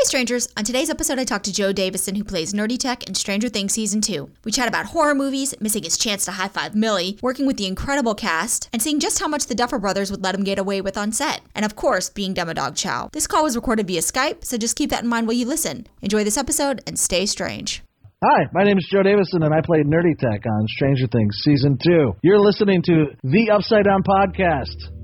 Hey, strangers. On today's episode, I talked to Joe Davison, who plays Nerdy Tech in Stranger Things Season 2. We chat about horror movies, missing his chance to high five Millie, working with the incredible cast, and seeing just how much the Duffer Brothers would let him get away with on set. And of course, being Demodog Chow. This call was recorded via Skype, so just keep that in mind while you listen. Enjoy this episode and stay strange. Hi, my name is Joe Davison, and I play Nerdy Tech on Stranger Things Season 2. You're listening to the Upside Down Podcast.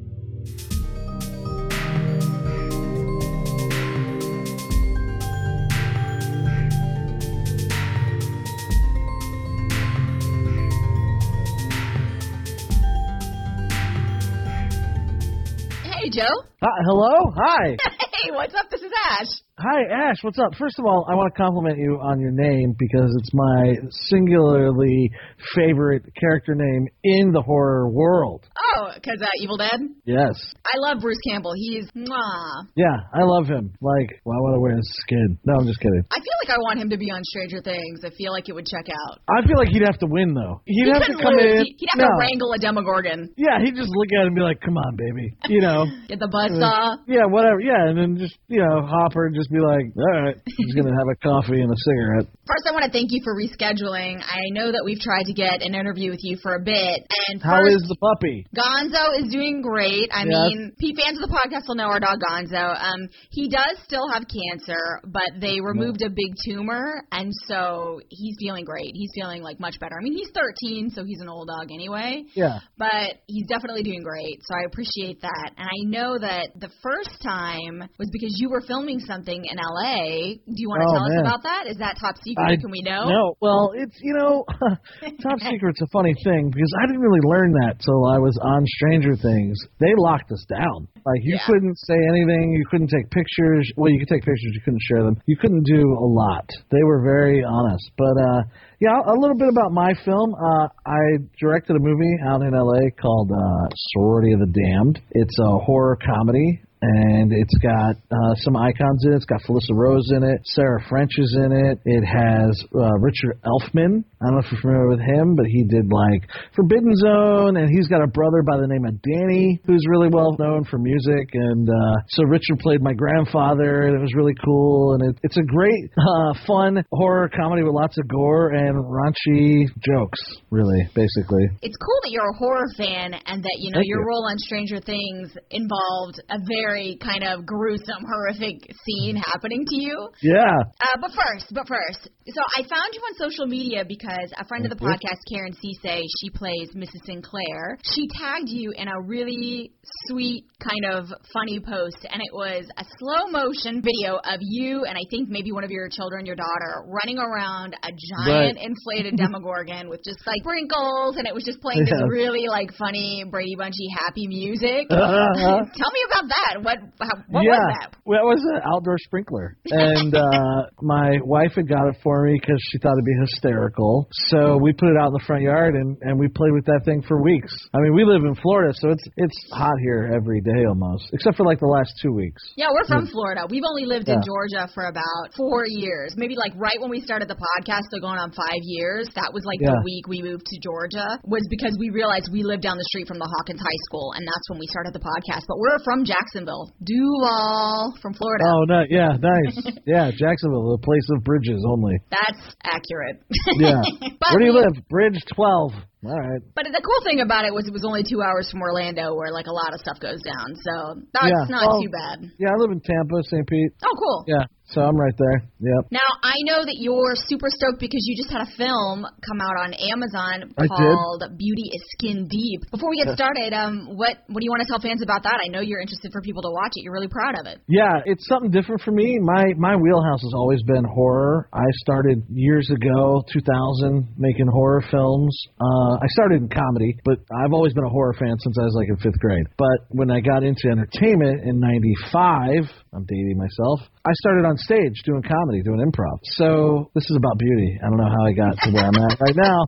Joe. Hi, hello? Hi. Hey, what's up? This is Ash. Hi, Ash. What's up? First of all, I want to compliment you on your name because it's my singularly favorite character name in the horror world. Oh, because uh, Evil Dead? Yes. I love Bruce Campbell. He's mwah. Yeah, I love him. Like, well, I want to wear his skin. No, I'm just kidding. I feel like I want him to be on Stranger Things. I feel like it would check out. I feel like he'd have to win, though. He'd he have to come lose. in. He- He'd have no. to wrangle a Demogorgon. Yeah, he'd just look at it and be like, come on, baby. You know. Get the buzzsaw. Yeah, whatever. Yeah, and then just you know, Hopper just be like, all right, he's gonna have a coffee and a cigarette. First, I want to thank you for rescheduling. I know that we've tried to get an interview with you for a bit. And How first, is the puppy? Gonzo is doing great. I Yes. mean, P fans of the podcast will know our dog Gonzo. Um, he does still have cancer, but they removed a big tumor, and so he's feeling great. He's feeling like much better. I mean, he's 13, so he's an old dog anyway. Yeah. But he's definitely doing great, so I appreciate that. And I know that the first time was because you were filming something in LA. Do you want to Oh, tell us about that? Is that top secret? I- Can we know? No, well, it's you know, top secret's a funny thing because I didn't really learn that till I was on Stranger Things. They locked us down. Like you Yeah. couldn't say anything, you couldn't take pictures. Well, you could take pictures, you couldn't share them. You couldn't do a lot. They were very honest. But uh yeah, a little bit about my film. Uh I directed a movie out in LA called uh Sorority of the Damned. It's a horror comedy and it's got uh, some icons in it. It's got Felissa Rose in it. Sarah French is in it. It has uh, Richard Elfman. I don't know if you're familiar with him, but he did like Forbidden Zone, and he's got a brother by the name of Danny who's really well known for music. And uh, so Richard played my grandfather, and it was really cool. And it, it's a great, uh, fun horror comedy with lots of gore and raunchy jokes. Really, basically. It's cool that you're a horror fan and that you know Thank your you. role on Stranger Things involved a very kind of gruesome, horrific scene happening to you. Yeah. Uh, but first, but first, so I found you on social media because a friend of the podcast, Karen Ceesay, she plays Mrs. Sinclair. She tagged you in a really sweet, kind of funny post, and it was a slow motion video of you and I think maybe one of your children, your daughter, running around a giant Right. inflated Demogorgon with just like sprinkles, and it was just playing this really like funny Brady Bunchy happy music. Uh-huh. Tell me about that. What how, what yeah, was that? well, it was an outdoor sprinkler, and uh, my wife had got it for me because she thought it'd be hysterical. So we put it out in the front yard, and and we played with that thing for weeks. I mean, we live in Florida, so it's it's hot here every day almost, except for like the last two weeks. Yeah, we're from Florida. We've only lived in Georgia for about four years. Maybe like right when we started the podcast, so going on five years. That was like Yeah. the week we moved to Georgia, was because we realized we lived down the street from the Hawkins High School, and that's when we started the podcast. But we're from Jacksonville, Duval, from Florida. Oh no, yeah, nice, yeah, Jacksonville, the place of bridges only. That's accurate. Yeah, where do you live? Bridge twelve. All right. But the cool thing about it was it was only two hours from Orlando, where like a lot of stuff goes down. So that's Yeah, not well- too bad. Yeah, I live in Tampa, St. Pete. Oh, cool. Yeah, so I'm right there. Yep. Now I know that you're super stoked because you just had a film come out on Amazon I did. called Beauty is Skin Deep. Before we get started, um, what what do you want to tell fans about that? I know you're interested for people to watch it. You're really proud of it. Yeah, it's something different for me. My my wheelhouse has always been horror. I started years ago, 2000, making horror films. Uh, Uh, I started in comedy, but I've always been a horror fan since I was like in fifth grade. But when I got into entertainment in '95, I'm dating myself. I started on stage doing comedy, doing improv. So this is about beauty. I don't know how I got to where I'm at right now.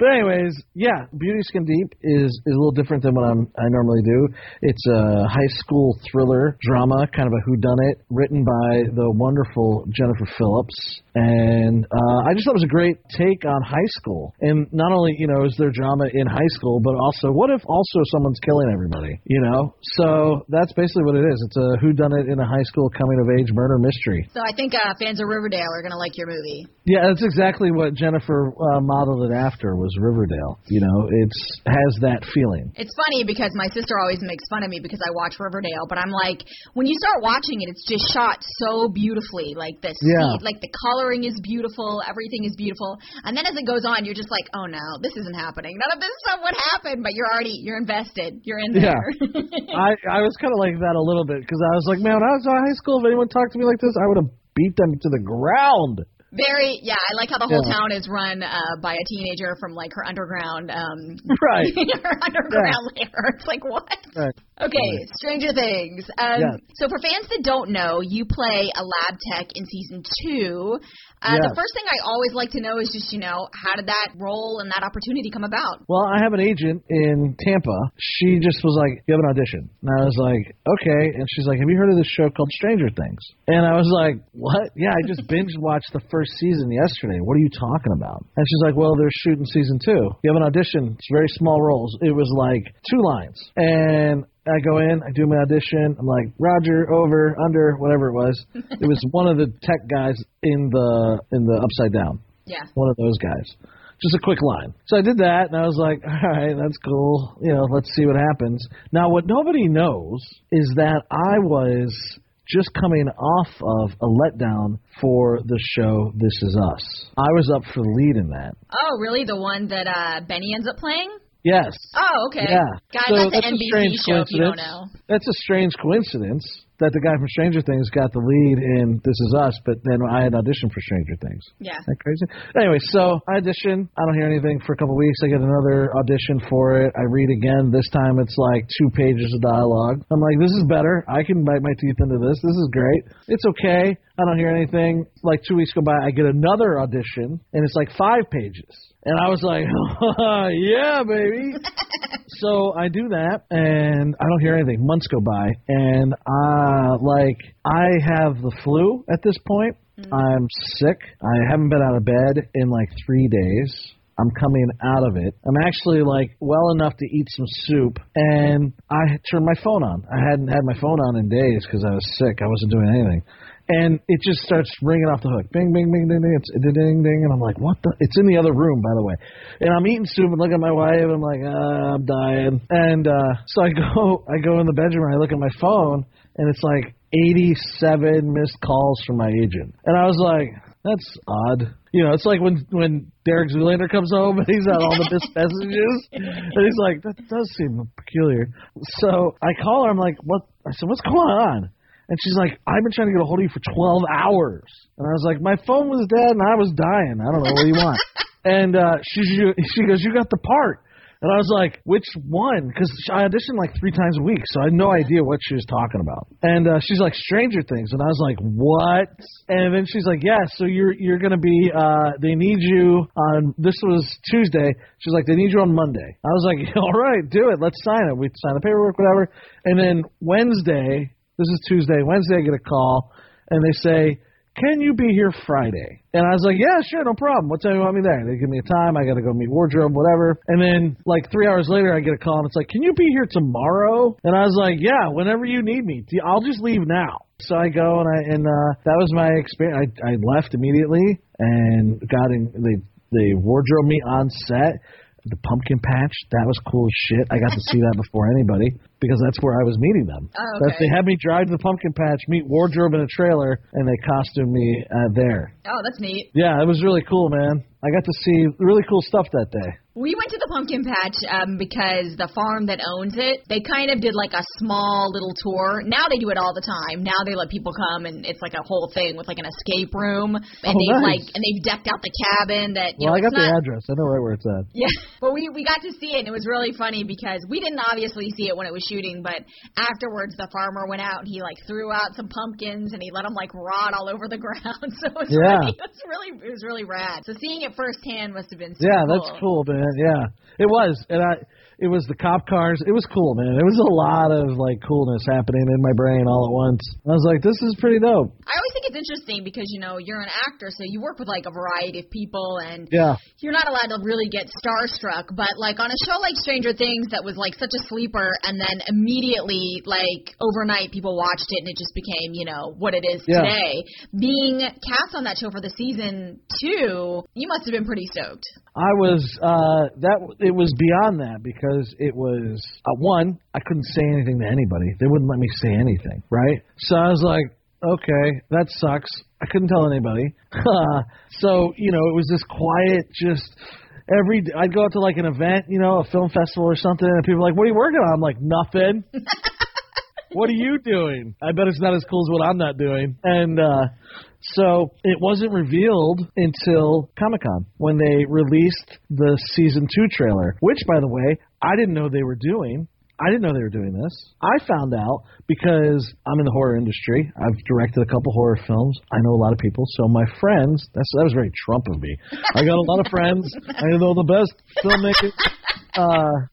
But anyways, yeah, Beauty Skin Deep is is a little different than what I'm I normally do. It's a high school thriller drama, kind of a whodunit, written by the wonderful Jennifer Phillips, and uh, I just thought it was a great take on high school. And not only you know is there drama in high school, but also what if also someone's killing everybody? You know, so that's basically what it is. It's a whodunit in a high school coming of age murder mystery. So I think uh, fans of Riverdale are gonna like your movie. Yeah, that's exactly what Jennifer uh, modeled it after was Riverdale. You know, it's has that feeling. It's funny because my sister always makes fun of me because I watch Riverdale, but I'm like, when you start watching it, it's just shot so beautifully. Like the Yeah. like the coloring is beautiful, everything is beautiful, and then as it goes on, you're just like, oh no, this isn't happening. None of this stuff would happen, but you're already you're invested. You're in there. Yeah. I I was kind of like that a little bit because I was like, man, when I was in high school, if anyone talked to me like this, I would have beat them to the ground. Very, yeah. I like how the whole Yeah. town is run uh, by a teenager from like her underground, um, Right. her underground lair. It's like what? Right. Okay, Stranger Things. Um, Yes. So for fans that don't know, you play a lab tech in season two. Uh, The first thing I always like to know is just you know how did that role and that opportunity come about? Well, I have an agent in Tampa. She just was like, "You have an audition," and I was like, "Okay." And she's like, "Have you heard of this show called Stranger Things?" And I was like, "What? Yeah, I just binge watched the first season yesterday. What are you talking about?" And she's like, "Well, they're shooting season two. You have an audition. It's very small roles. It was like two lines, and." I go in, I do my audition. I'm like Roger, over, under, whatever it was. It was one of the tech guys in the in the upside down Yeah. one of those guys. Just a quick line. So I did that, and I was like, all right, that's cool. You know, let's see what happens. Now, what nobody knows is that I was just coming off of a letdown for the show This Is Us. I was up for the lead in that. Oh, really? The one that uh Benny ends up playing? Yes. Oh, okay. Yeah. Guys, so that's that's an a strange NBC show you don't coincidence. know. That's a strange coincidence that the guy from Stranger Things got the lead in This Is Us, but then I had auditioned for Stranger Things. Yeah. Isn't that crazy? Anyway, so I audition. I don't hear anything for a couple of weeks. I get another audition for it. I read again. This time it's like two pages of dialogue. I'm like, this is better. I can bite my teeth into this. This is great. It's okay. I don't hear anything. Like two weeks go by, I get another audition, and it's like five pages. And I was like, yeah, baby. so I do that, and I don't hear anything. Months go by, and uh, like I have the flu at this point. I'm sick. I haven't been out of bed in like three days. I'm coming out of it. I'm actually like well enough to eat some soup, and I turned my phone on. I hadn't had my phone on in days because I was sick. I wasn't doing anything, and it just starts ringing off the hook. Bing, bing, bing, ding, ding. It's ding, ding, ding, and I'm like, what the? It's in the other room, by the way. And I'm eating soup and looking at my wife, and I'm like, uh, I'm dying. And uh, so I go, I go in the bedroom and I look at my phone, and it's like 87 missed calls from my agent, and I was like, that's odd. You know, it's like when when Derek Zoolander comes home and he's got all the missed messages, and he's like, that does seem peculiar. So I call her. I'm like, what? I said, what's going on? And she's like, I've been trying to get a hold of you for 12 hours. And I was like, my phone was dead and I was dying. I don't know what do you want. and uh, she she goes, you got the part. And I was like, which one? Because I auditioned like three times a week, so I had no idea what she was talking about. And uh, she's like, Stranger Things, and I was like, what? And then she's like, yeah, so you're you're gonna be. Uh, they need you on. This was Tuesday. She's like, they need you on Monday. I was like, all right, do it. Let's sign it. We sign the paperwork, whatever. And then Wednesday, this is Tuesday. Wednesday, I get a call, and they say, can you be here Friday? And I was like, yeah, sure, no problem. What time do you want me there? They give me a time. I got to go meet wardrobe, whatever. And then like three hours later, I get a call and it's like, can you be here tomorrow? And I was like, yeah, whenever you need me. I'll just leave now. So I go and I and uh, that was my experience. I, I left immediately and got in. They they wardrobe me on set. The pumpkin patch, that was cool as shit. I got to see that before anybody because that's where I was meeting them. Oh, okay. They had me drive to the pumpkin patch, meet wardrobe in a trailer, and they costumed me uh, there. Oh, that's neat. Yeah, it was really cool, man. I got to see really cool stuff that day. We went to the pumpkin patch um, because the farm that owns it, they kind of did like a small little tour. Now they do it all the time. Now they let people come and it's like a whole thing with like an escape room, and Oh, they've nice. like and they've decked out the cabin. That you Well, know, I got it's the not, address. I know right where it's at. Yeah, but we we got to see it and it was really funny because we didn't obviously see it when it was shooting, but afterwards the farmer went out and he like threw out some pumpkins and he let them like rot all over the ground. So it was Yeah. really, it was really it was really rad. So seeing it firsthand must have been super Yeah, cool. that's cool, man. Yeah, it was, and I it was the cop cars. It was cool, man. It was a lot of like coolness happening in my brain all at once. I was like, this is pretty dope. I always think it's interesting because you know you're an actor, so you work with like a variety of people, and Yeah. you're not allowed to really get starstruck. But like on a show like Stranger Things, that was like such a sleeper, and then immediately, like overnight, people watched it, and it just became you know what it is Yeah. today. Being cast on that show for the season two, you must have been pretty stoked. I was uh that it was beyond that because it was uh, one I couldn't say anything to anybody. They wouldn't let me say anything, right? So I was like, okay, that sucks. I couldn't tell anybody. so you know, it was this quiet, just every. I'd go out to like an event, you know, a film festival or something, and people are like, "What are you working on?" I'm like, "Nothing." what are you doing? I bet it's not as cool as what I'm not doing. And uh so it wasn't revealed until Comic Con when they released the season two trailer, which by the way, I didn't know they were doing. I didn't know they were doing this. I found out because I'm in the horror industry. I've directed a couple horror films. I know a lot of people. So my friends, that's that was very Trump of me. I got a lot of friends. I know the best filmmakers. Uh,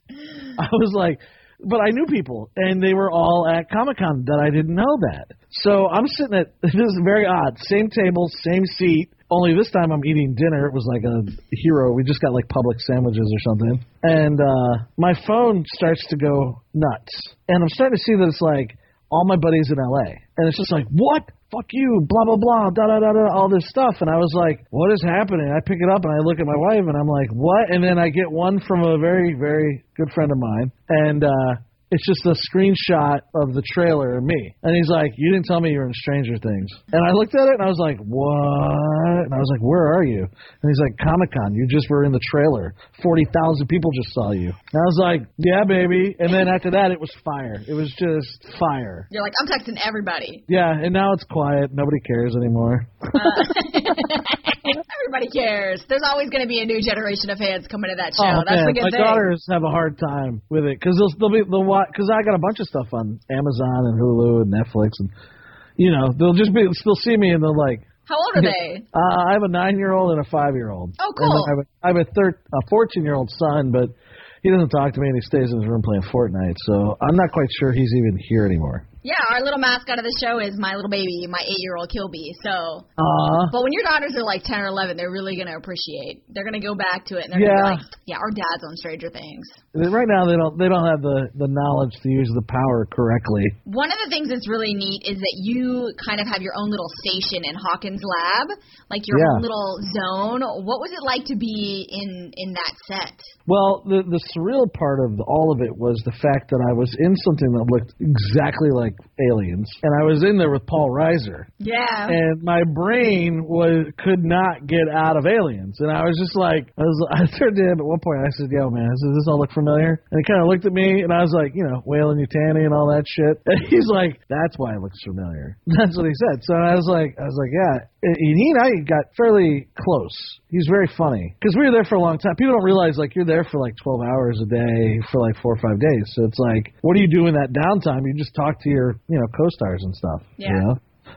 I was like, but I knew people, and they were all at Comic Con that I didn't know that. So I'm sitting at this is very odd, same table, same seat. Only this time I'm eating dinner. It was like a hero. We just got like public sandwiches or something, and uh, my phone starts to go nuts, and I'm starting to see that it's like all my buddies in LA, and it's just like what fuck you, blah blah blah, da da da da, all this stuff, and I was like, what is happening? I pick it up and I look at my wife and I'm like, what? And then I get one from a very very good friend of mine, and uh, it's just a screenshot of the trailer of me, and he's like, you didn't tell me you were in Stranger Things, and I looked at it and I was like, what? And I was like, where are you? And he's like, Comic Con, you just were in the trailer, forty thousand people just saw you. And I was like, yeah, baby, and then after that it was fire. It was just fire. You're like, I'm texting everybody. Yeah, and now it's quiet. Nobody cares anymore. Uh, everybody cares. There's always going to be a new generation of fans coming to that show. oh That's man, the good my thing. daughters have a hard time with it because they'll, they'll be they'll because I got a bunch of stuff on Amazon and Hulu and Netflix and you know they'll just be they'll see me and they're like How old are they? uh, I have a nine year old and a five year old. Oh, cool. I have a, I have a thir- a fourteen year old son, but he doesn't talk to me and he stays in his room playing Fortnite. So I'm not quite sure he's even here anymore. Yeah, our little mascot of the show is my little baby, my eight-year-old Kilby. So, Uh but when your daughters are like ten or eleven, they're really gonna appreciate. They're gonna go back to it and they're Yeah. gonna be like, "Yeah, our dad's on Stranger Things." right now they don't they don't have the the knowledge to use the power correctly. One of the things that's really neat is that you kind of have your own little station in Hawkins Lab, like your Yeah. own little zone. What was it like to be in in that set? Well, the the surreal part of all of it was the fact that I was in something that looked exactly like Aliens, and I was in there with Paul Reiser, Yeah. and my brain was could not get out of Aliens, and I was just like, I was, I turned to him at one point. I said, "Yo, man, does this all look familiar?" And he kind of looked at me, and I was like, you know, Weyland-Yutani and all that shit. And he's like, "That's why it looks familiar." That's what he said. So I was like, I was like, yeah. And he and I got fairly close. He's very funny because we were there for a long time. People don't realize like you're there for like 12 hours a day for like four or five days. So it's like, what do you do in that downtime? You just talk to your you know co-stars and stuff. Yeah. You know?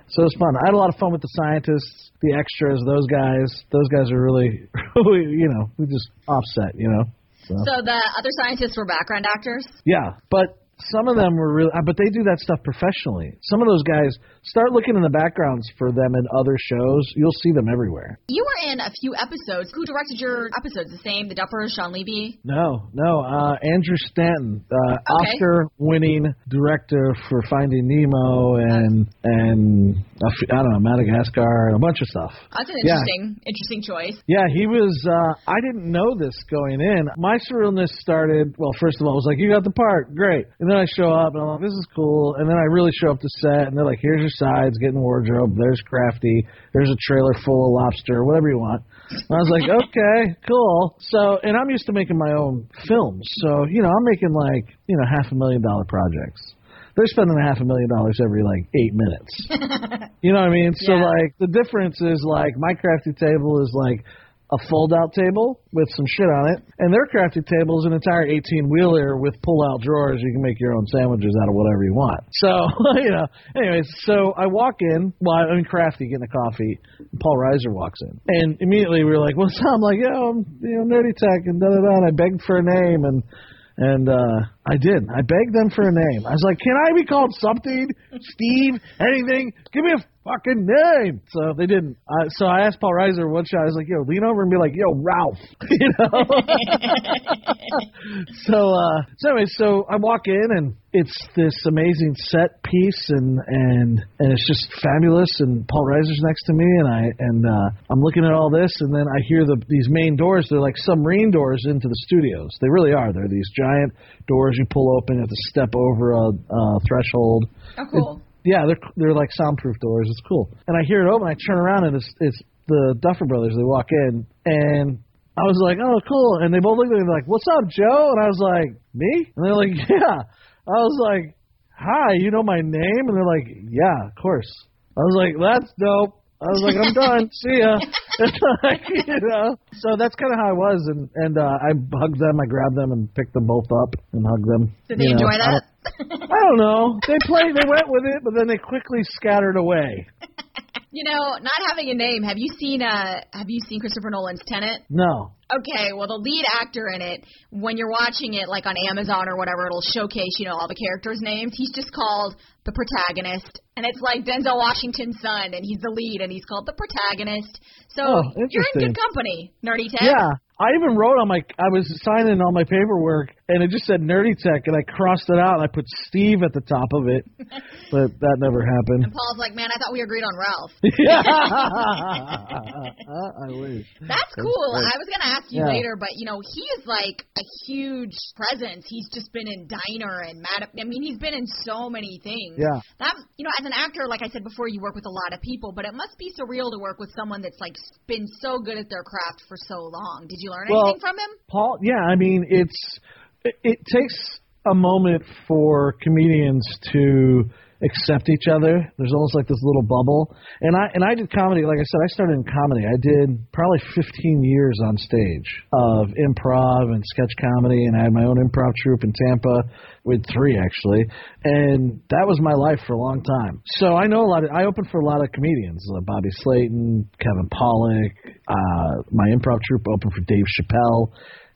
So it was fun. I had a lot of fun with the scientists, the extras, those guys. Those guys are really, you know, we just offset, you know. So. So the other scientists were background actors. Yeah, but some of them were really, uh, but they do that stuff professionally. Some of those guys start looking in the backgrounds for them in other shows. You'll see them everywhere. You were in a few episodes. Who directed your episodes? The same, the Duffers, Shawn Levy. No, no. Uh, Andrew Stanton, uh, Okay. Oscar-winning director for Finding Nemo and and I don't know Madagascar and a bunch of stuff. That's an Yeah. interesting, interesting choice. Yeah, he was. uh I didn't know this going in. My surrealness started. Well, first of all, it was like you got the part, great. And then I show up and I'm like, this is cool. And then I really show up to set, and they're like, here's your sides, get in the wardrobe. There's crafty. There's a trailer full of lobster, whatever you want. And I was like, okay, cool. So, and I'm used to making my own films, so you know, I'm making like you know half a million dollar projects. They're spending a half a million dollars every like eight minutes. You know what I mean? So Yeah. like the difference is like my crafty table is like a fold-out table with some shit on it, and their crafty table is an entire 18-wheeler with pull-out drawers. You can make your own sandwiches out of whatever you want. So, you know, anyways, so I walk in, well, I'm crafty getting a coffee. Paul Reiser walks in, and immediately we were like, "What's up?" I'm like, "Yo, I'm you know Nerdy Tech," and da da da. And I begged for a name, and and uh I did. I begged them for a name. I was like, "Can I be called something? Steve? Anything? Give me a fucking name." So they didn't. Uh, so I asked Paul Reiser one shot. I was like, "Yo, lean over and be like, yo, Ralph," you know. so uh so anyway, so I walk in and it's this amazing set piece and and and it's just fabulous and Paul Reiser's next to me and I and uh I'm looking at all this and then I hear the these main doors they're like submarine doors into the studios. They really are. They're these giant doors you pull open, you have to step over a uh threshold. Oh, cool. Yeah, they're they're like soundproof doors. It's cool. And I hear it open. I turn around and it's it's the Duffer Brothers. They walk in and I was like, oh, cool. And they both looked at me like, what's up, Joe? And I was like, me? And they're like, yeah. I was like, hi, you know my name? And they're like, yeah, of course. I was like, that's dope. I was like, I'm done. See ya. like, you know. So that's kind of how I was, and and uh, I hugged them, I grabbed them, and picked them both up and hugged them. Did they you know. enjoy I that? don't, I don't know. They played, they went with it, but then they quickly scattered away. you know, not having a name. Have you seen uh Have you seen Christopher Nolan's Tenet? No. Okay, well, the lead actor in it, when you're watching it, like on Amazon or whatever, it'll showcase, you know, all the characters' names. He's just called the protagonist, and it's like Denzel Washington's son, and he's the lead, and he's called the protagonist. So Oh, you're in good company, Nerdy Tech. Yeah. I even wrote on my, I was signing all my paperwork, and it just said Nerdy Tech, and I crossed it out, and I put Steve at the top of it, but that never happened. And Paul's like, man, I thought we agreed on Ralph. yeah. I wish. That's cool. great. I was gonna ask you Yeah. later, but you know, he is like a huge presence. He's just been in Diner and Mad. I mean, he's been in so many things. Yeah. That you know, as an actor, like I said before, you work with a lot of people, but it must be surreal to work with someone that's like been so good at their craft for so long. Did you learn Well- anything from him? Paul, yeah, I mean, it's it, it takes a moment for comedians to accept each other. There's almost like this little bubble. And I and I did comedy, like I said, I started in comedy. I did probably 15 years on stage of improv and sketch comedy, and I had my own improv troupe in Tampa with three actually, and that was my life for a long time. So I know a lot. Of, I opened for a lot of comedians, uh, Bobby Slayton, Kevin Pollak. Uh, my improv troupe opened for Dave Chappelle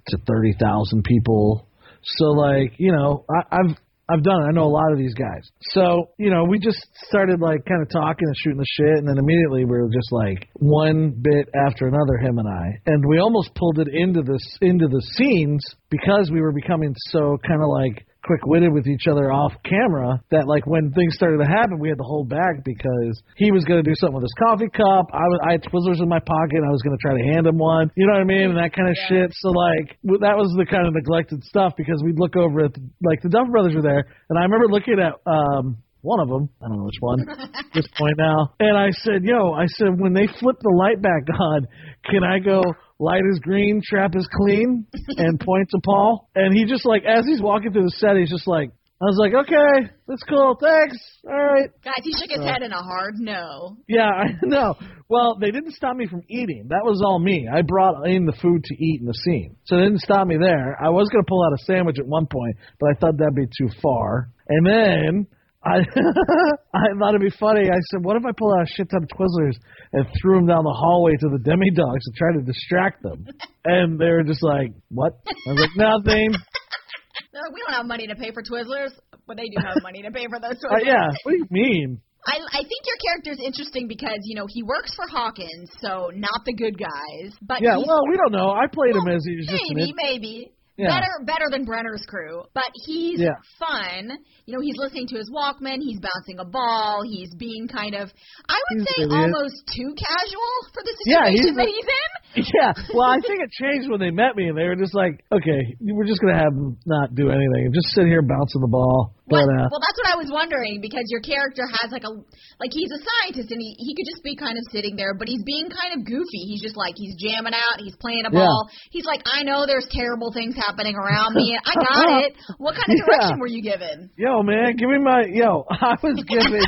to 30,000 people. So like, you know, I, I've I've done it. I know a lot of these guys. So, you know, we just started like kind of talking and shooting the shit and then immediately we were just like one bit after another him and I. And we almost pulled it into this into the scenes because we were becoming so kind of like quick-witted with each other off camera that like when things started to happen we had to hold back because he was going to do something with his coffee cup. I was I had Twizzlers in my pocket I was going to try to hand him one. You know what I mean? And that kind of shit. So like that was the kind of neglected stuff because we'd look over at the, like the Duff brothers were there. And I remember looking at um one of them, I don't know which one, at this point now. And I said, yo, I said, when they flip the light back on, can I go, light is green, trap is clean, and point to Paul? And he just like, as he's walking through the set, he's just like, I was like, okay, that's cool, thanks, all right. Guys, he shook his uh, head in a hard no. Yeah, I know. Well, they didn't stop me from eating. That was all me. I brought in the food to eat in the scene. So they didn't stop me there. I was going to pull out a sandwich at one point, but I thought that'd be too far. And then I I thought it'd be funny. I said, what if I pull out a shit ton of Twizzlers and threw them down the hallway to the Demodogs and try to distract them? And they were just like, what? I was like, nothing. They're like, we don't have money to pay for Twizzlers, but they do have money to pay for those Uh, Twizzlers. yeah, what do you mean? I I think your character is interesting because you know he works for Hawkins, so not the good guys, but Yeah, well, we don't know. I played him as he was just an maybe maybe Yeah. better better than Brenner's crew, but he's Yeah. fun. You know, he's listening to his Walkman, he's bouncing a ball, he's being kind of I would He's say idiot. almost too casual for the Yeah, situation that a- he's in. Yeah, well, I think it changed when they met me, and they were just like, "Okay, we're just gonna have him not do anything, and just sit here bouncing the ball." But Well, uh, well, that's what I was wondering because your character has like a like he's a scientist and he he could just be kind of sitting there, but he's being kind of goofy. He's just like he's jamming out, he's playing a Yeah. ball. He's like, I know there's terrible things happening around me, and I got it. What kind of Yeah. direction were you given? yo, man, give me my yo. I was giving,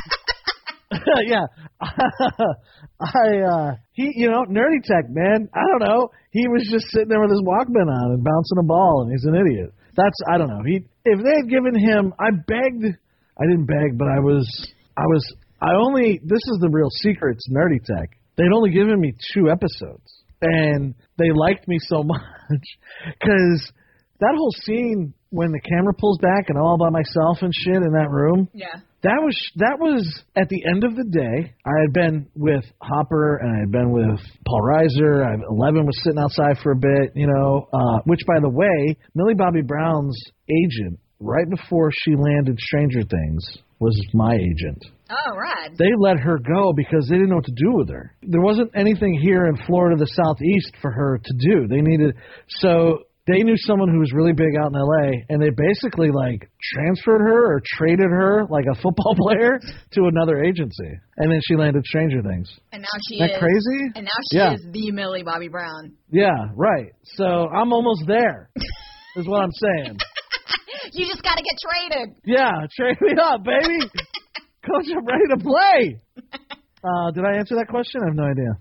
yeah. I uh he you know, nerdy tech, man. I don't know. He was just sitting there with his Walkman on and bouncing a ball and he's an idiot. That's I don't know. He if they had given him I begged I didn't beg, but I was I was I only this is the real secret, it's nerdy tech. They'd only given me two episodes. And they liked me so much cuz that whole scene when the camera pulls back and I'm all by myself and shit in that room, Yeah. That was that was at the end of the day. I had been with Hopper and I had been with Paul Reiser. I, Eleven was sitting outside for a bit, you know. Uh, which, by the way, Millie Bobby Brown's agent, right before she landed Stranger Things, was my agent. Oh, right. They let her go because they didn't know what to do with her. There wasn't anything here in Florida, the southeast, for her to do. They needed so they knew someone who was really big out in LA, and they basically like transferred her or traded her like a football player to another agency, and then she landed Stranger Things. And now she Isn't that is. crazy? And now she Yeah. is the Millie Bobby Brown. Yeah, right. So I'm almost there. is what I'm saying. You just got to get traded. Yeah, trade me up, baby. Coach, I'm ready to play. Uh, did I answer that question? I have no idea.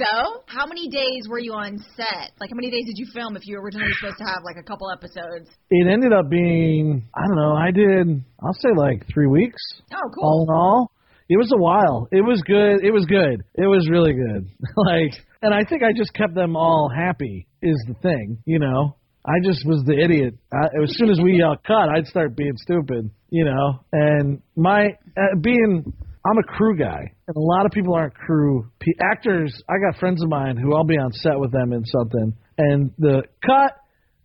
Yeah, I think so. How many days were you on set? Like, how many days did you film if you were originally supposed to have like a couple episodes? It ended up being, I don't know, I did, I'll say like three weeks. Oh, all in all. It was a while. It was good. It was good. It was really good. like, and I think I just kept them all happy. Is the thing, you know. I just was the idiot. I, as soon as we uh, cut, I'd start being stupid, you know. And my uh, being, I'm a crew guy, and a lot of people aren't crew p- actors. I got friends of mine who I'll be on set with them in something, and the cut,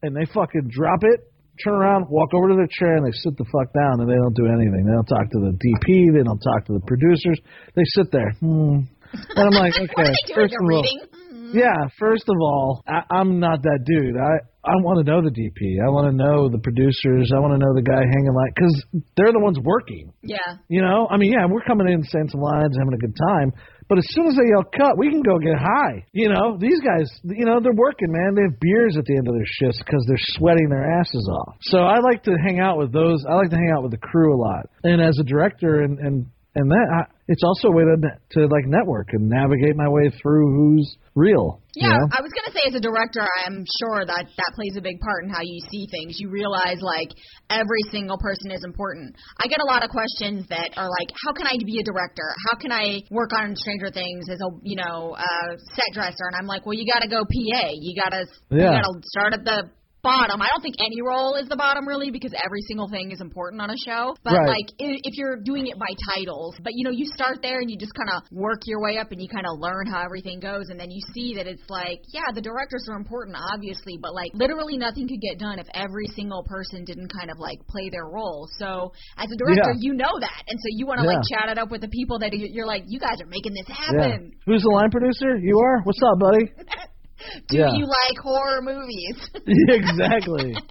and they fucking drop it, turn around, walk over to their chair, and they sit the fuck down, and they don't do anything. They don't talk to the DP. They don't talk to the producers. They sit there. Hmm. And I'm like, okay. what are they doing? first They're of all, reading? yeah, first of all, I, I'm not that dude. I I want to know the DP. I want to know the producers. I want to know the guy hanging like because they're the ones working. Yeah. You know, I mean, yeah, we're coming in saying some lines, having a good time. But as soon as they yell cut, we can go get high. You know, these guys, you know, they're working, man. They have beers at the end of their shifts because they're sweating their asses off. So I like to hang out with those. I like to hang out with the crew a lot. And as a director and and and that, I, it's also a way to to like network and navigate my way through who's real. Yeah, You know? I was gonna say as a director, I'm sure that that plays a big part in how you see things. You realize like every single person is important. I get a lot of questions that are like, how can I be a director? How can I work on Stranger Things as a you know uh, set dresser? And I'm like, well, you got to go PA. You got to you got to start at the bottom. I don't think any role is the bottom really because every single thing is important on a show. But Right. like if you're doing it by titles, but you know you start there and you just kind of work your way up and you kind of learn how everything goes and then you see that it's like yeah the directors are important obviously but like literally nothing could get done if every single person didn't kind of like play their role. So as a director Yeah. you know that and so you want to like chat it up with the people that you- you're like you guys are making this Yeah. happen. Who's the line producer? You are. What's up, buddy? Do Yeah. you like horror movies? exactly.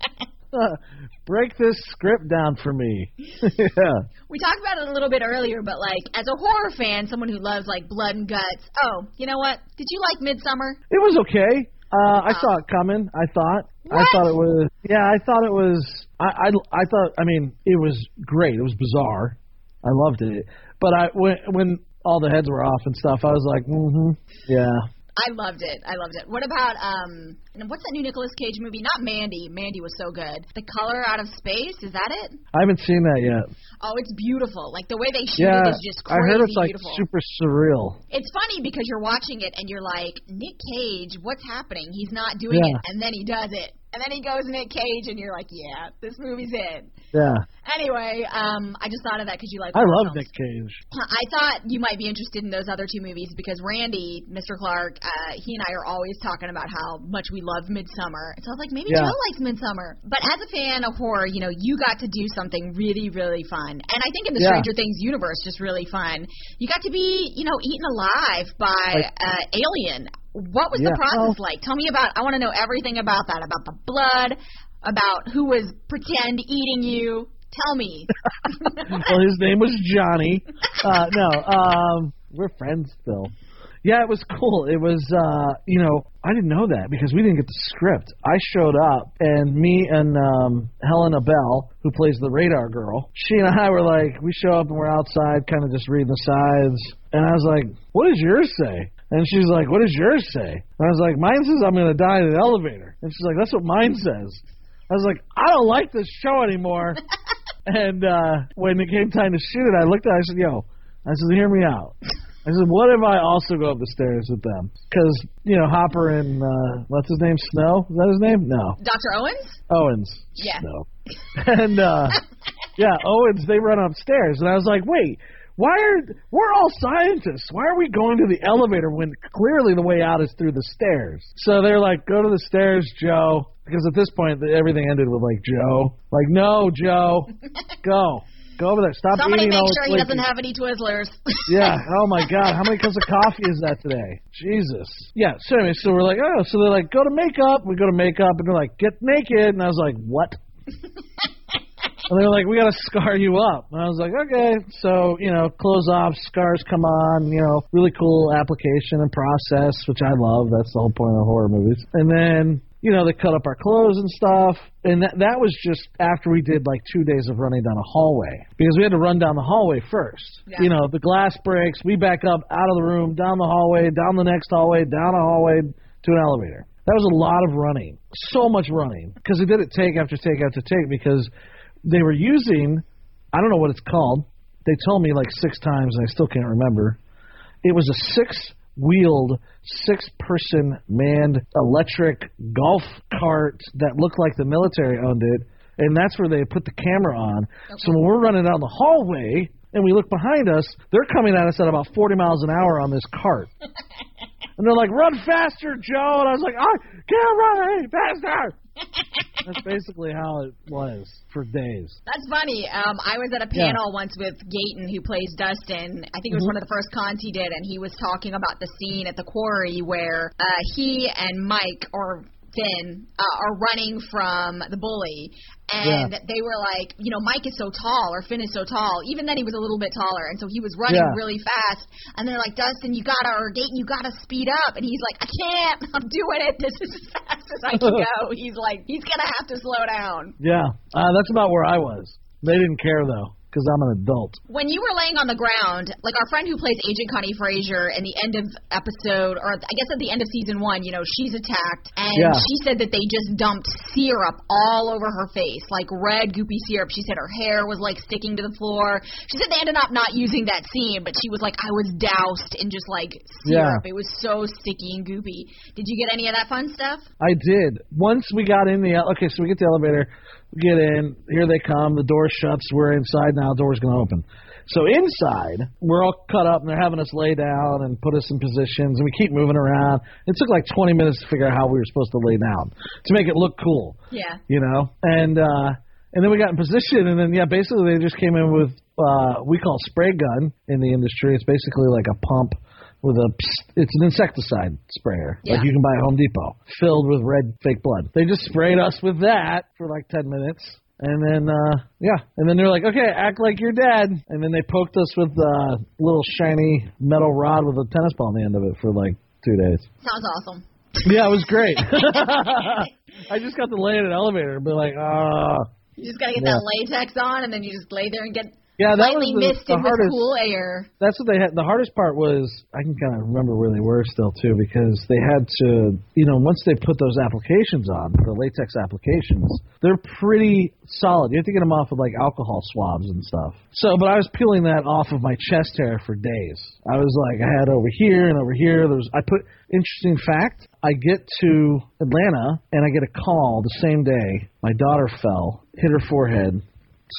Break this script down for me. yeah. We talked about it a little bit earlier, but like as a horror fan, someone who loves like blood and guts. Oh, you know what? Did you like Midsommar? It was okay. Uh, I saw it coming. I thought. I thought it was. Yeah, I thought it was. I, I I thought. I mean, it was great. It was bizarre. I loved it. But I when when all the heads were off and stuff, I was like, mm-hmm. Yeah. I loved it. I loved it. What about um? What's that new Nicolas Cage movie? Not Mandy. Mandy was so good. The Color Out of Space. Is that it? I haven't seen that yet. Oh, it's beautiful. Like the way they shoot Yeah. it is just crazy. I heard it's like beautiful. super surreal. It's funny because you're watching it and you're like, Nick Cage, what's happening? He's not doing Yeah. it, and then he does it, and then he goes Nick Cage, and you're like, yeah, this movie's it. Yeah. Anyway, um, I just thought of that because you like. I love films. Nick Cage. I thought you might be interested in those other two movies because Randy, Mr. Clark, uh, he and I are always talking about how much we love Midsommar. So I was like, maybe Yeah. Joe likes Midsommar. But as a fan of horror, you know, you got to do something really, really fun. And I think in the Yeah. Stranger Things universe, just really fun. You got to be, you know, eaten alive by Like- uh, alien. What was Yeah, the process well- like? Tell me about. I want to know everything about that. About the blood. About who was pretend eating you. Tell me. well, his name was Johnny. Uh, no, um, we're friends still. Yeah, it was cool. It was, uh, you know, I didn't know that because we didn't get the script. I showed up, and me and um, Helena Bell, who plays the radar girl, she and I were like, we show up and we're outside, kind of just reading the sides. And I was like, what does yours say? And she's like, what does yours say? And I was like, mine says I'm going to die in an elevator. And she's like, that's what mine says. I was like, I don't like this show anymore. and uh, when it came time to shoot it, I looked at it, I said, yo, I said, hear me out. I said, what if I also go up the stairs with them? Because, you know, Hopper and, uh, what's his name, Snow? Is that his name? No. Dr. Owens? Owens. Yeah. Snow. and, uh, yeah, Owens, they run upstairs. And I was like, wait, why are, we're all scientists. Why are we going to the elevator when clearly the way out is through the stairs? So they're like, go to the stairs, Joe. Because at this point, everything ended with like, Joe. Like, no, Joe. Go. Go over there. Stop Somebody eating make sure he doesn't have any Twizzlers. Yeah. Oh my God. How many cups of coffee is that today? Jesus. Yeah. So anyway, so we're like, oh, so they're like, go to makeup. We go to makeup, and they're like, get naked. And I was like, what? And they're like, we got to scar you up. And I was like, okay. So you know, clothes off, scars come on. You know, really cool application and process, which I love. That's the whole point of horror movies. And then you know, they cut up our clothes and stuff. And that that was just after we did like two days of running down a hallway because we had to run down the hallway first. Yeah. You know, the glass breaks, we back up out of the room, down the hallway, down the next hallway, down a hallway to an elevator. That was a lot of running, so much running because they did it take after take after take because they were using, I don't know what it's called. They told me like six times and I still can't remember. It was a six wheeled, six person manned electric golf cart that looked like the military owned it. And that's where they put the camera on. So when we're running down the hallway and we look behind us, they're coming at us at about 40 miles an hour on this cart. and they're like, run faster, Joe. And I was like, I can't run any faster. That's basically how it was for days. That's funny. Um, I was at a Yeah. panel once with Gaten, who plays Dustin. I think it was Mhm. one of the first cons he did, and he was talking about the scene at the quarry where uh, he and Mike or Finn uh, are running from the bully, and Yeah. they were like, you know, Mike is so tall or Finn is so tall. Even then, he was a little bit taller, and so he was running Yeah. really fast. And they're like, Dustin, you gotta or Gaten, you gotta speed up. And he's like, I can't. I'm doing it. This is as fast as I can go. He's like, he's gonna have to slow down. Yeah, uh, that's about where I was. They didn't care though, because I'm an adult. When you were laying on the ground, like our friend who plays Agent Connie Frazier in the end of episode, or I guess at the end of season one, you know, she's attacked, and Yeah. she said that they just dumped syrup all over her face, like red goopy syrup. She said her hair was like sticking to the floor. She said they ended up not using that scene, but she was like, I was doused in just like syrup. It was so sticky and goopy. Did you get any of that fun stuff? I did. Once we got in the okay, so we get the elevator, get in. Here they come. The door shuts. We're inside now. The Door's gonna open. So inside, we're all cut up and they're having us lay down and put us in positions, and we keep moving around. It took like 20 minutes to figure out how we were supposed to lay down to make it look cool. Yeah. you know. And uh and then we got in position and then yeah, basically they just came in with uh we call spray gun in the industry. It's basically like a pump with a it's an insecticide sprayer. Yeah. Like you can buy at Home Depot, filled with red fake blood. They just sprayed us with that for like 10 minutes. And then uh yeah, and then they're like, "Okay, act like you're dead." And then they poked us with a little shiny metal rod with a tennis ball on the end of it for like 2 days. Sounds awesome. Yeah, it was great. I just got to lay in an elevator and be like, ah. You just gotta get Yeah. that latex on, and then you just lay there and get Yeah, that was the, misted the hardest. cool air. That's what they had. The hardest part was I can kind of remember where they were still too because they had to, you know, once they put those applications on, the latex applications, they're pretty solid. You have to get them off with like alcohol swabs and stuff. So, but I was peeling that off of my chest hair for days. I was like, I had over here and over here. There was. I put interesting fact. I get to Atlanta and I get a call the same day. My daughter fell, hit her forehead,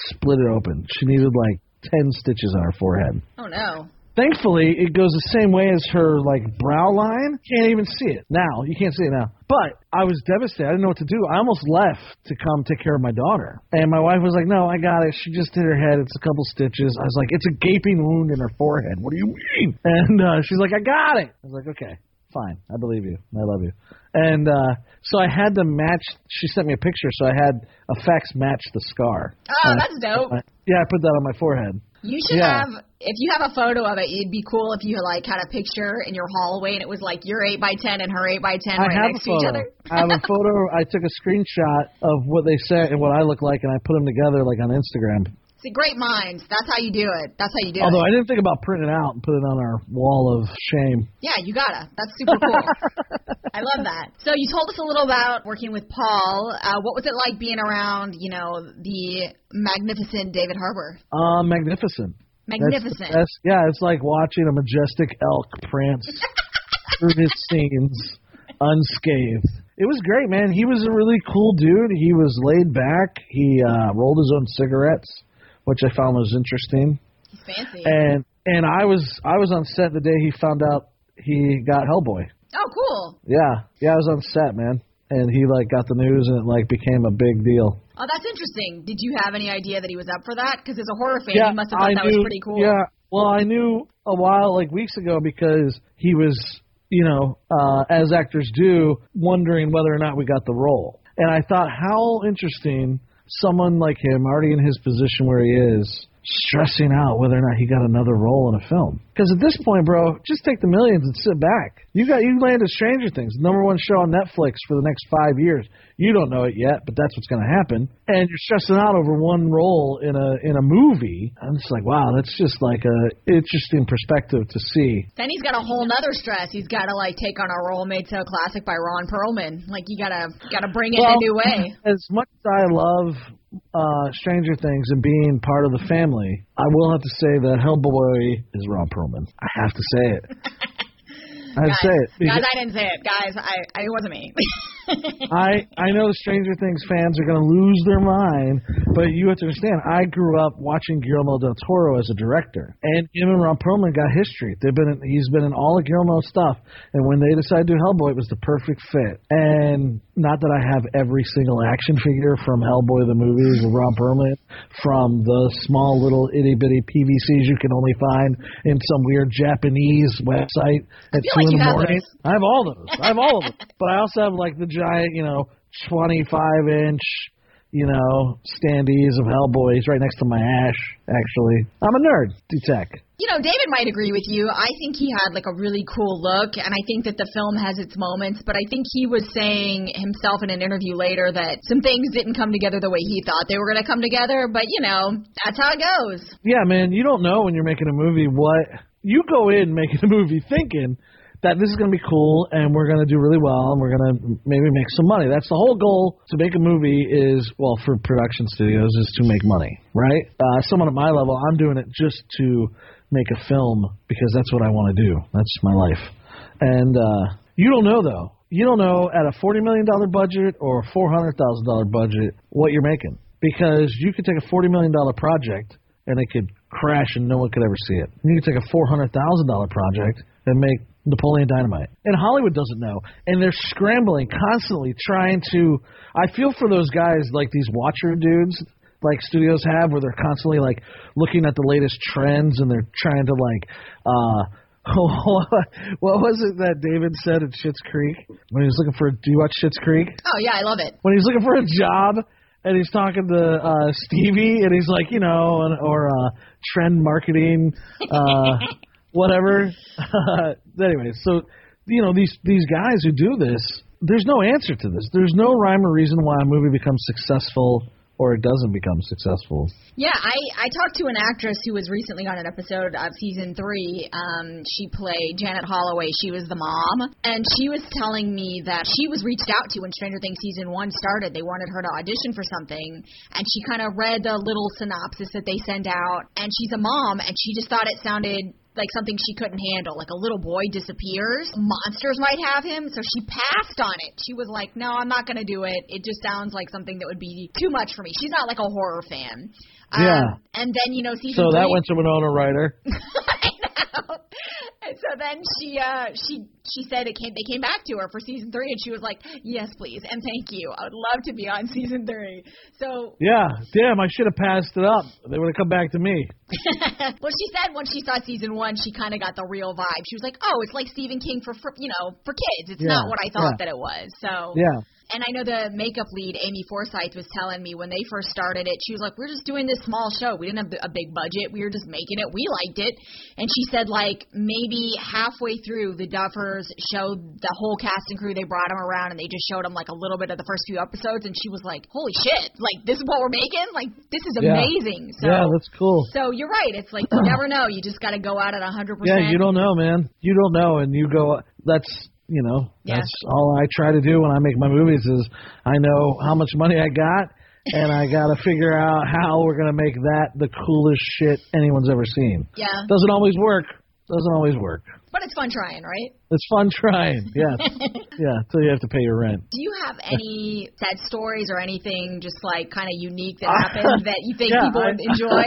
split it open. She needed like 10 stitches on her forehead. Oh no. Thankfully, it goes the same way as her like brow line. Can't even see it now. You can't see it now. But I was devastated. I didn't know what to do. I almost left to come take care of my daughter. And my wife was like, "No, I got it. She just hit her head. It's a couple stitches." I was like, "It's a gaping wound in her forehead. What do you mean?" And uh, she's like, "I got it." I was like, "Okay, fine. I believe you. I love you." And uh, so I had to match. She sent me a picture, so I had effects match the scar. Oh, Uh, that's dope. I- yeah, I put that on my forehead. You should Yeah. have, if you have a photo of it, it'd be cool if you like had a picture in your hallway and it was like your eight by ten and her eight by ten I right next to each other. I have a photo. I took a screenshot of what they said and what I look like, and I put them together like on Instagram. See, great minds. That's how you do it. That's how you do Although it. Although I didn't think about printing it out and put it on our wall of shame. Yeah, you gotta. That's super cool. I love that. So you told us a little about working with Paul. Uh, what was it like being around, you know, the magnificent David Harbour? Uh, magnificent. That's Magnificent. best- yeah, it's like watching a majestic elk prance through his scenes unscathed. It was great, man. He was a really cool dude. He was laid back. He uh, rolled his own cigarettes, which I found was interesting. He's fancy. And and I was I was on set the day he found out he got Hellboy. oh, cool. Yeah, yeah, I was on set, man. And he like got the news, and it like became a big deal. Oh, that's interesting. Did you have any idea that he was up for that? Because as a horror fan, yeah, you must have thought I that knew, was pretty cool. Yeah, well, I knew a while, like weeks ago, because he was, you know, uh, as actors do, wondering whether or not we got the role. And I thought, how interesting someone like him, already in his position where he is, stressing out whether or not he got another role in a film. Because at this point, bro, just take the millions and sit back. You got you landed Stranger Things, number one show on Netflix for the next five years. You don't know it yet, but that's what's going to happen. And you're stressing out over one role in a in a movie. I'm just like, wow, that's just like a interesting perspective to see. Then he's got a whole nother stress. He's got to like take on a role made so classic by Ron Perlman. Like you gotta gotta bring it in a new way. As much as I love uh, Stranger Things and being part of the family, I will have to say that Hellboy is Ron Perlman. I have to say it. I have to say it. guys, I didn't say it. Guys, I, I it wasn't me. I I know Stranger Things fans are going to lose their mind, but you have to understand. I grew up watching Guillermo del Toro as a director, and him and Ron Perlman got history. They've been in, he's been in all of Guillermo's stuff, and when they decided to do Hellboy, it was the perfect fit. And not that I have every single action figure from Hellboy the movies with Ron Perlman, from the small little itty bitty PVCs you can only find in some weird Japanese website at two like in the morning. those. I have all those. I have all of them. But I also have like the giant, you know, 25 inch, you know, standees of Hellboys right next to my Ash. Actually, I'm a nerd. Do tech. You know, David might agree with you. I think he had like a really cool look, and I think that the film has its moments. But I think he was saying himself in an interview later that some things didn't come together the way he thought they were going to come together. But you know, that's how it goes. Yeah, man. You don't know when you're making a movie what you go in making a movie thinking that this is going to be cool and we're going to do really well and we're going to maybe make some money. That's the whole goal to make a movie is well for production studios is to make money, right? Uh, someone at my level, I'm doing it just to make a film because that's what I want to do. That's my life. And uh, you don't know though. You don't know at a forty million dollar budget or a four hundred thousand dollar budget what you're making because you could take a forty million dollar project and it could crash and no one could ever see it. And you could take a four hundred thousand dollar project and make Napoleon Dynamite. And Hollywood doesn't know. And they're scrambling constantly trying to I feel for those guys like these watcher dudes like studios have where they're constantly like looking at the latest trends and they're trying to like uh what was it that David said at Schitt's Creek when he was looking for? Do you watch Schitt's Creek? Oh yeah, I love it. when he's looking for a job and he's talking to uh Stevie and he's like, you know, and, or uh trend marketing uh whatever. anyway, so you know, these these guys who do this, there's no answer to this. There's no rhyme or reason why a movie becomes successful or it doesn't become successful. Yeah, I I talked to an actress who was recently on an episode of season three. Um, she played Janet Holloway. She was the mom, and she was telling me that she was reached out to when Stranger Things season one started. They wanted her to audition for something, and she kind of read the little synopsis that they send out, and she's a mom, and she just thought it sounded like something she couldn't handle. Like a little boy disappears, monsters might have him, so she passed on it. She was like, "No, I'm not going to do it. It just sounds like something that would be too much for me." She's not like a horror fan. Yeah. Um, and then you know season So three. that went to Winona Ryder. I know. And so then she uh she she said it came. They came back to her for season three, and she was like, "Yes, please, and thank you. I would love to be on season three. So Yeah, damn, I should have passed it up. They would have come back to me. well, she said when she saw season one, she kind of got the real vibe. She was like, "Oh, it's like Stephen King for, for you know for kids. It's Yeah, not what I thought yeah. that it was." So Yeah. And I know the makeup lead, Amy Forsyth, was telling me when they first started it, she was like, "We're just doing this small show. We didn't have a big budget. We were just making it. We liked it." And she said, like maybe halfway through, the Duffers showed the whole cast and crew. They brought them around and they just showed them like a little bit of the first few episodes, and she was like, "Holy shit! Like this is what we're making. Like this is Yeah. amazing." So. yeah, that's cool. So you're right. It's like you never know. You just got to go out at a 100%. Yeah, you don't know, man. You don't know, and you go. That's you know, Yeah. that's all I try to do when I make my movies is I know how much money I got, and I got to figure out how we're gonna make that the coolest shit anyone's ever seen. Yeah. Doesn't always work. Doesn't always work. But it's fun trying, right? It's fun trying. Yeah, yeah. Until you have to pay your rent. Do you have any sad stories or anything just like kind of unique that happened that you think Yeah, people I- would enjoy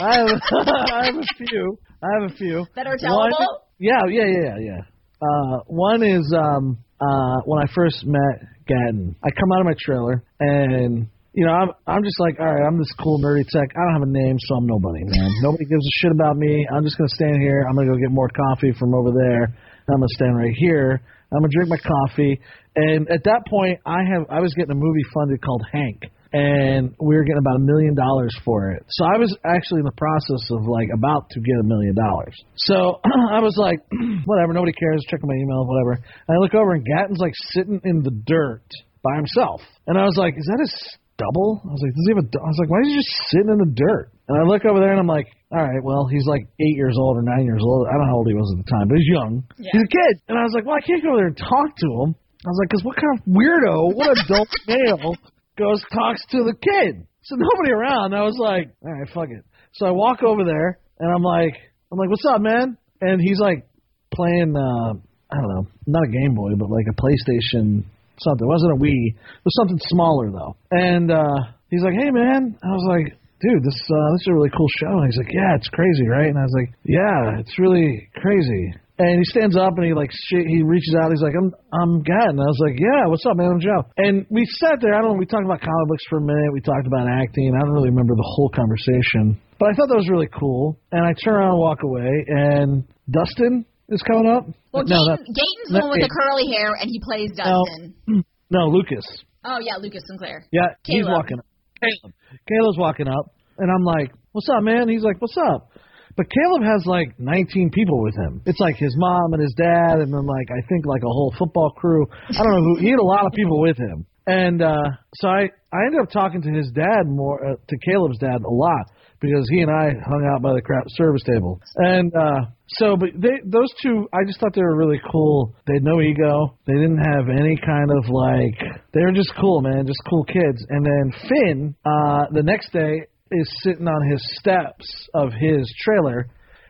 I have, I have a few. I have a few. that are One- tellable? yeah, yeah, yeah, yeah, yeah. Uh, one is um, uh, when I first met Gaten. I come out of my trailer and you know I'm I'm just like, all right, I'm this cool nerdy tech. I don't have a name, so I'm nobody, man. Nobody gives a shit about me. I'm just gonna stand here. I'm gonna go get more coffee from over there. and I'm gonna stand right here. I'm gonna drink my coffee. And at that point, I have I was getting a movie funded called Hank and we were getting about a million dollars for it. So I was actually in the process of like about to get a million dollars. So I was like, whatever, nobody cares. Checking my email, whatever. And I look over and Gaten's like sitting in the dirt by himself, and I was like, is that his stubble? I was like, does he have a? I was like, why is he just sitting in the dirt? And I look over there and I'm like, all right, well, he's like eight years old or nine years old. I don't know how old he was at the time, but he's young. Yeah. He's a kid. And I was like, well, I can't go over there and talk to him. I was like, because what kind of weirdo, what adult male goes talks to the kid? So nobody around. I was like, all right, fuck it. So I walk over there and I'm like, I'm like, what's up, man? And he's like playing, uh, I don't know, not a Game Boy, but like a PlayStation something. It wasn't a Wii. It was something smaller though. And uh, he's like, hey man. I was like, dude, this uh, this is a really cool show. And he's like, yeah, it's crazy, right? And I was like, yeah, it's really crazy. And he stands up and he like sh- he reaches out. He's like, I'm I'm Gat. And I was like, yeah, what's up, man? I'm Joe. And we sat there. I don't know. We talked about comic books for a minute. We talked about acting. I don't really remember the whole conversation, but I thought that was really cool. And I turn around and walk away. And Dustin is coming up. Well, no, Gaten's the one with the curly hair, and he plays Dustin. no, Lucas. Oh yeah, Lucas Sinclair. Yeah, he's walking up. Caleb. Caleb's walking up, and I'm like, "What's up, man?" He's like, "What's up?" But Caleb has like 19 people with him. It's like his mom and his dad, and then like I think like a whole football crew. I don't know who. He had a lot of people with him, and uh so I I ended up talking to his dad more uh, to Caleb's dad a lot because he and I hung out by the crap service table, and uh so but they those two I just thought they were really cool. They had no ego. They didn't have any kind of like they were just cool, man, just cool kids. And then Finn, uh the next day is sitting on his steps of his trailer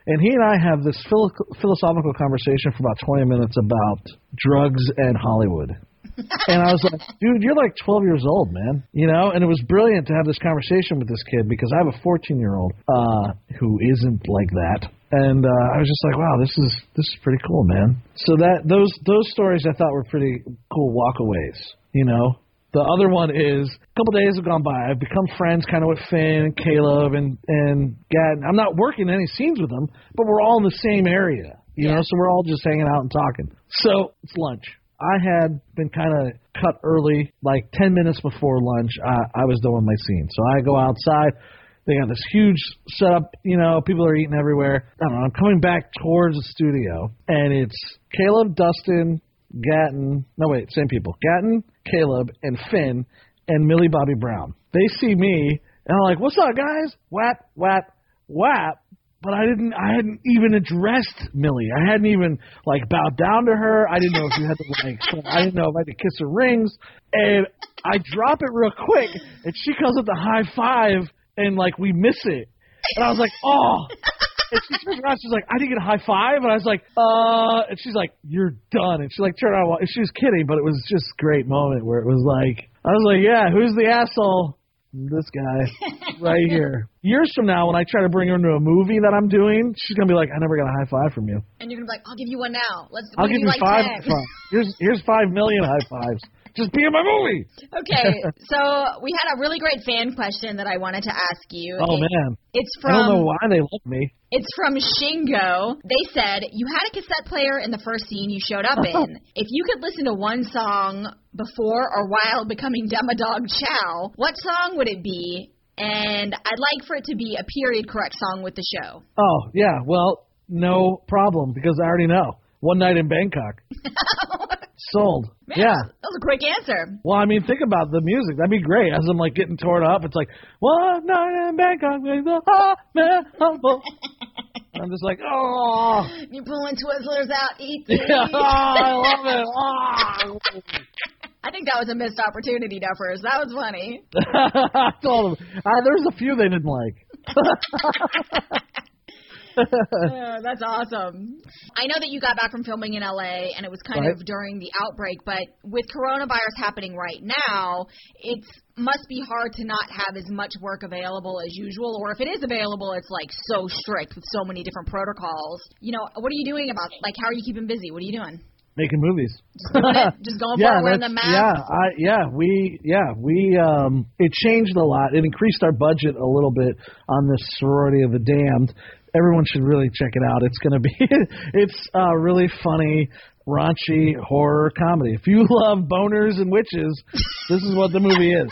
and he and I have this philo- philosophical conversation for about 20 minutes about drugs and Hollywood. and I was like, dude, you're like 12 years old, man. You know, and it was brilliant to have this conversation with this kid because I have a 14 year old uh, who isn't like that. And uh, I was just like, wow, this is this is pretty cool, man. So that those those stories I thought were pretty cool walkaways. You know, the other one is a couple days have gone by. I've become friends kind of with Finn and Caleb and and Gad. I'm not working any scenes with them, but we're all in the same area. You know, so we're all just hanging out and talking. So it's lunch. I had been kind of cut early, like 10 minutes before lunch. I, I was doing my scene. So I go outside. They got this huge setup. You know, people are eating everywhere. I don't know. I'm coming back towards the studio, and it's Caleb, Dustin, Gaten. No, wait, same people. Gaten, Caleb, and Finn, and Millie Bobby Brown. They see me, and I'm like, "What's up, guys?" Whap, whap, whap. But I didn't. I hadn't even addressed Millie. I hadn't even like bowed down to her. I didn't know if you had to like. I didn't know if I had to kiss her rings. And I drop it real quick, and she comes up to high five, and like we miss it. And I was like, "Oh." And she turns around, she's like, I didn't get a high five, and I was like, uh, and she's like, you're done, and she like turned around, and she was kidding, but it was just a great moment where it was like, I was like, yeah, who's the asshole? this guy right here. Years from now, when I try to bring her into a movie that I'm doing, she's gonna be like, "I never got a high five from you." And you're gonna be like, I'll give you one now. Let's. I'll give you like five. 10. five. Here's here's five million high fives. Just be in my movie. Okay, so we had a really great fan question that I wanted to ask you. Oh It- man, It's from. I don't know why they love me. it's from Shingo. They said you had a cassette player in the first scene you showed up in. If you could listen to one song before or while becoming Demodog Chow, what song would it be? And I'd like for it to be a period correct song with the show. Oh yeah, well, no problem because I already know. One night in Bangkok, sold. Man, Yeah. that was a quick answer. Well, I mean, think about the music. That'd be great. As I'm like getting torn up, it's like one night in Bangkok, with the hot man humble. I'm just like, oh, You're pulling Twizzlers out, eat yeah, oh, I love it. Oh. I think that was a missed opportunity, Duffers. That was funny. I told them. Uh, there's a few they didn't like. Uh, that's awesome. I know that you got back from filming in LA and it was kind Right. of during the outbreak, but with coronavirus happening right now, it must be hard to not have as much work available as usual, or if it is available, it's like so strict with so many different protocols. You know, what are you doing about, like, how are you keeping busy? What are you doing? Making movies. Just doing it? Just going for yeah, it, wearing the mask? yeah, I, yeah, we, yeah, we, um, it changed a lot. It increased our budget a little bit on this sorority of the damned. Everyone should really check it out. It's gonna be, it's uh, really funny, raunchy horror comedy. If you love boners and witches, this is what the movie is.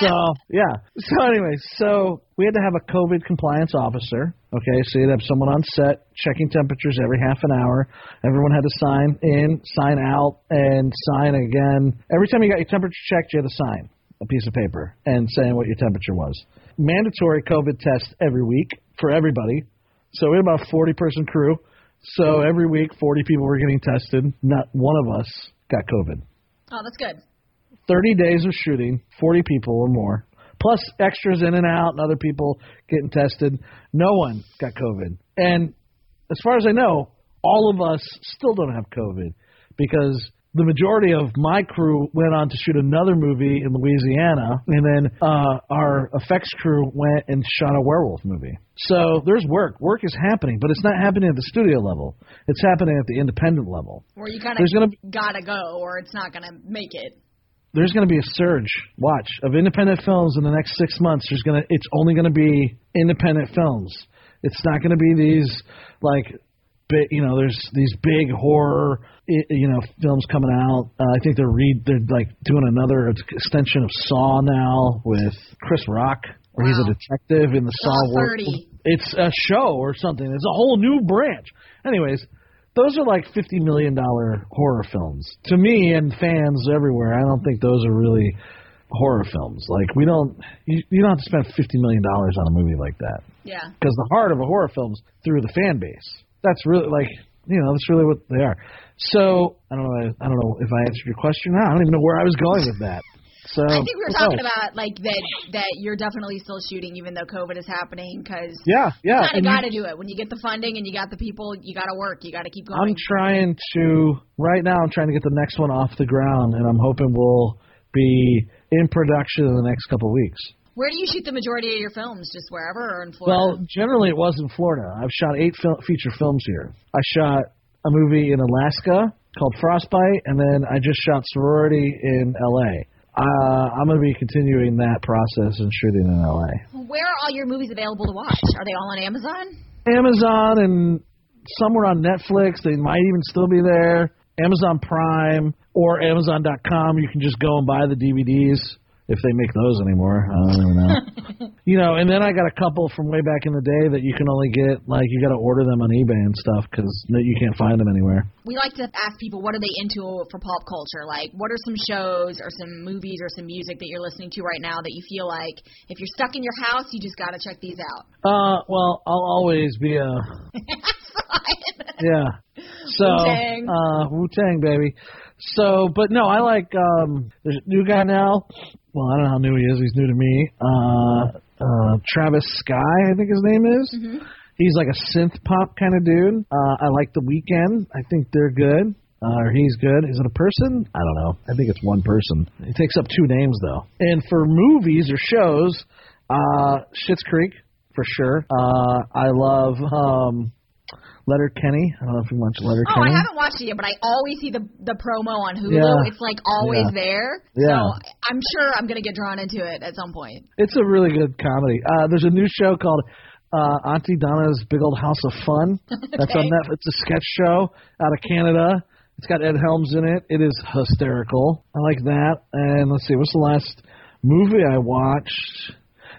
So yeah. So anyway, so we had to have a COVID compliance officer. Okay, so you'd have someone on set checking temperatures every half an hour. Everyone had to sign in, sign out, and sign again. Every time you got your temperature checked, you had to sign a piece of paper and saying what your temperature was. Mandatory COVID test every week for everybody. So we had about a 40 person crew. So every week, 40 people were getting tested. Not one of us got COVID. Oh, that's good. 30 days of shooting, 40 people or more, plus extras in and out and other people getting tested. No one got COVID. And as far as I know, all of us still don't have COVID because the majority of my crew went on to shoot another movie in Louisiana, and then uh, our effects crew went and shot a werewolf movie. So there's work. Work is happening, but it's not happening at the studio level. It's happening at the independent level. Where you kind There's gonna be- of gotta go, or it's not gonna make it. there's going to be a surge. Watch of independent films in the next six months. There's going to it's only going to be independent films. It's not going to be these like big, you know, there's these big horror, i- you know, films coming out. Uh, I think they're read they're like doing another extension of Saw now with Chris Rock, where he's a detective in the Saw Saw world. It's a show or something. It's a whole new branch. Anyways, those are like fifty million dollar horror films. To me and fans everywhere, I don't think those are really horror films. Like we don't, you, you don't have to spend fifty million dollars on a movie like that Yeah. because the heart of a horror film's through the fan base. That's really like you know that's really what they are. So I don't know. I don't know if I answered your question. I don't even know where I was going with that. So I think we were talking knows? about like that that you're definitely still shooting even though COVID is happening because Yeah, yeah. you kind and of you- got to do it when you get the funding and you got the people. You got to work. You got to keep going. I'm trying to right now. I'm trying to get the next one off the ground, and I'm hoping we'll be in production in the next couple of weeks. Where do you shoot the majority of your films? Just wherever or in Florida? Well, generally it was in Florida. I've shot eight fil- feature films here. I shot a movie in Alaska called Frostbite, and then I just shot Sorority in L.A. Uh, I'm going to be continuing that process and shooting in L.A. where are all your movies available to watch? Are they all on Amazon? Amazon and somewhere on Netflix. They might even still be there. Amazon Prime or Amazon.com. You can just go and buy the DVDs if they make those anymore. I don't even know. you know, and then I got a couple from way back in the day that you can only get like you got to order them on eBay and stuff because you can't find them anywhere. We like to ask people what are they into for pop culture? Like, what are some shows or some movies or some music that you're listening to right now that you feel like if you're stuck in your house, you just got to check these out? Uh, well, I'll always be a yeah. So Wu-Tang. uh Wu Tang baby. So but no, I like um there's a new guy now. Well, I don't know how new he is, he's new to me. Uh uh Travis Sky, I think his name is. Mm-hmm. He's like a synth pop kind of dude. Uh I like the Weeknd. I think they're good. Uh, he's good. Is it a person? I don't know. I think it's one person. He takes up two names though. And for movies or shows, uh, Schitt's Creek for sure. Uh, I love um, Letterkenny. I don't know if you watch Letterkenny. Oh, I haven't watched it yet, but I always see the the promo on Hulu. Yeah. It's like always Yeah. there. Yeah. So I'm sure I'm gonna get drawn into it at some point. It's a really good comedy. Uh, there's a new show called uh, Aunty Donna's Big Old House of Fun. That's on Okay. Netflix. It's a sketch show out of Canada. It's got Ed Helms in it. It is hysterical. I like that. And let's see, what's the last movie I watched?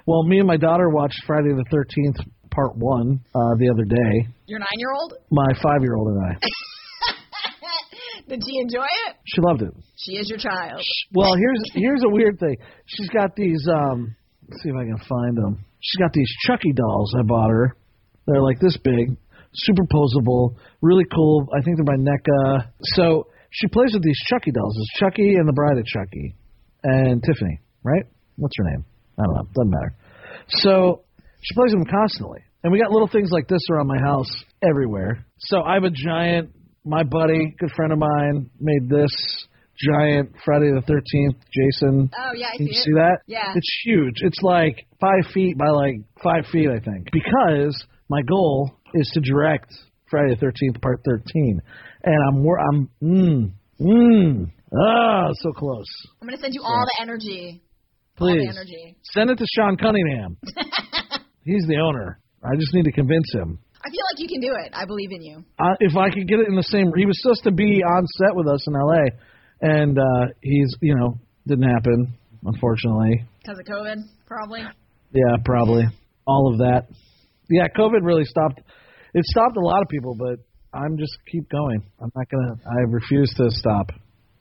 Well, me and my daughter watched Friday the 13th Part One uh, the other day. Your nine year old? My five-year-old and I. Did she enjoy it? She loved it. She is your child. Well, here's here's a weird thing. She's got these. um Let's see if I can find them. She's got these Chucky dolls I bought her. They're like this big, super superposable, really cool. I think they're by NECA. So she plays with these Chucky dolls. It's Chucky and the Bride of Chucky, and Tiffany, right? What's her name? I don't know. Doesn't matter. So she plays them constantly, and we got little things like this around my house everywhere. So I have a giant. My buddy, good friend of mine, made this giant Friday the Thirteenth Jason. Oh yeah, I Can see you it. see that? Yeah. It's huge. It's like five feet by like five feet, I think. Because my goal is to direct Friday the Thirteenth Part Thirteen, and I'm wor- I'm mmm mm ah so close. I'm gonna send you all the energy. All Please the energy. send it to Sean Cunningham. He's the owner. I just need to convince him. I feel like you can do it. I believe in you. Uh, if I could get it in the same, he was supposed to be on set with us in L.A. and uh he's you know didn't happen unfortunately. Because of COVID, probably. Yeah, probably all of that. Yeah, COVID really stopped. It stopped a lot of people, but I'm just keep going. I'm not gonna. I refuse to stop.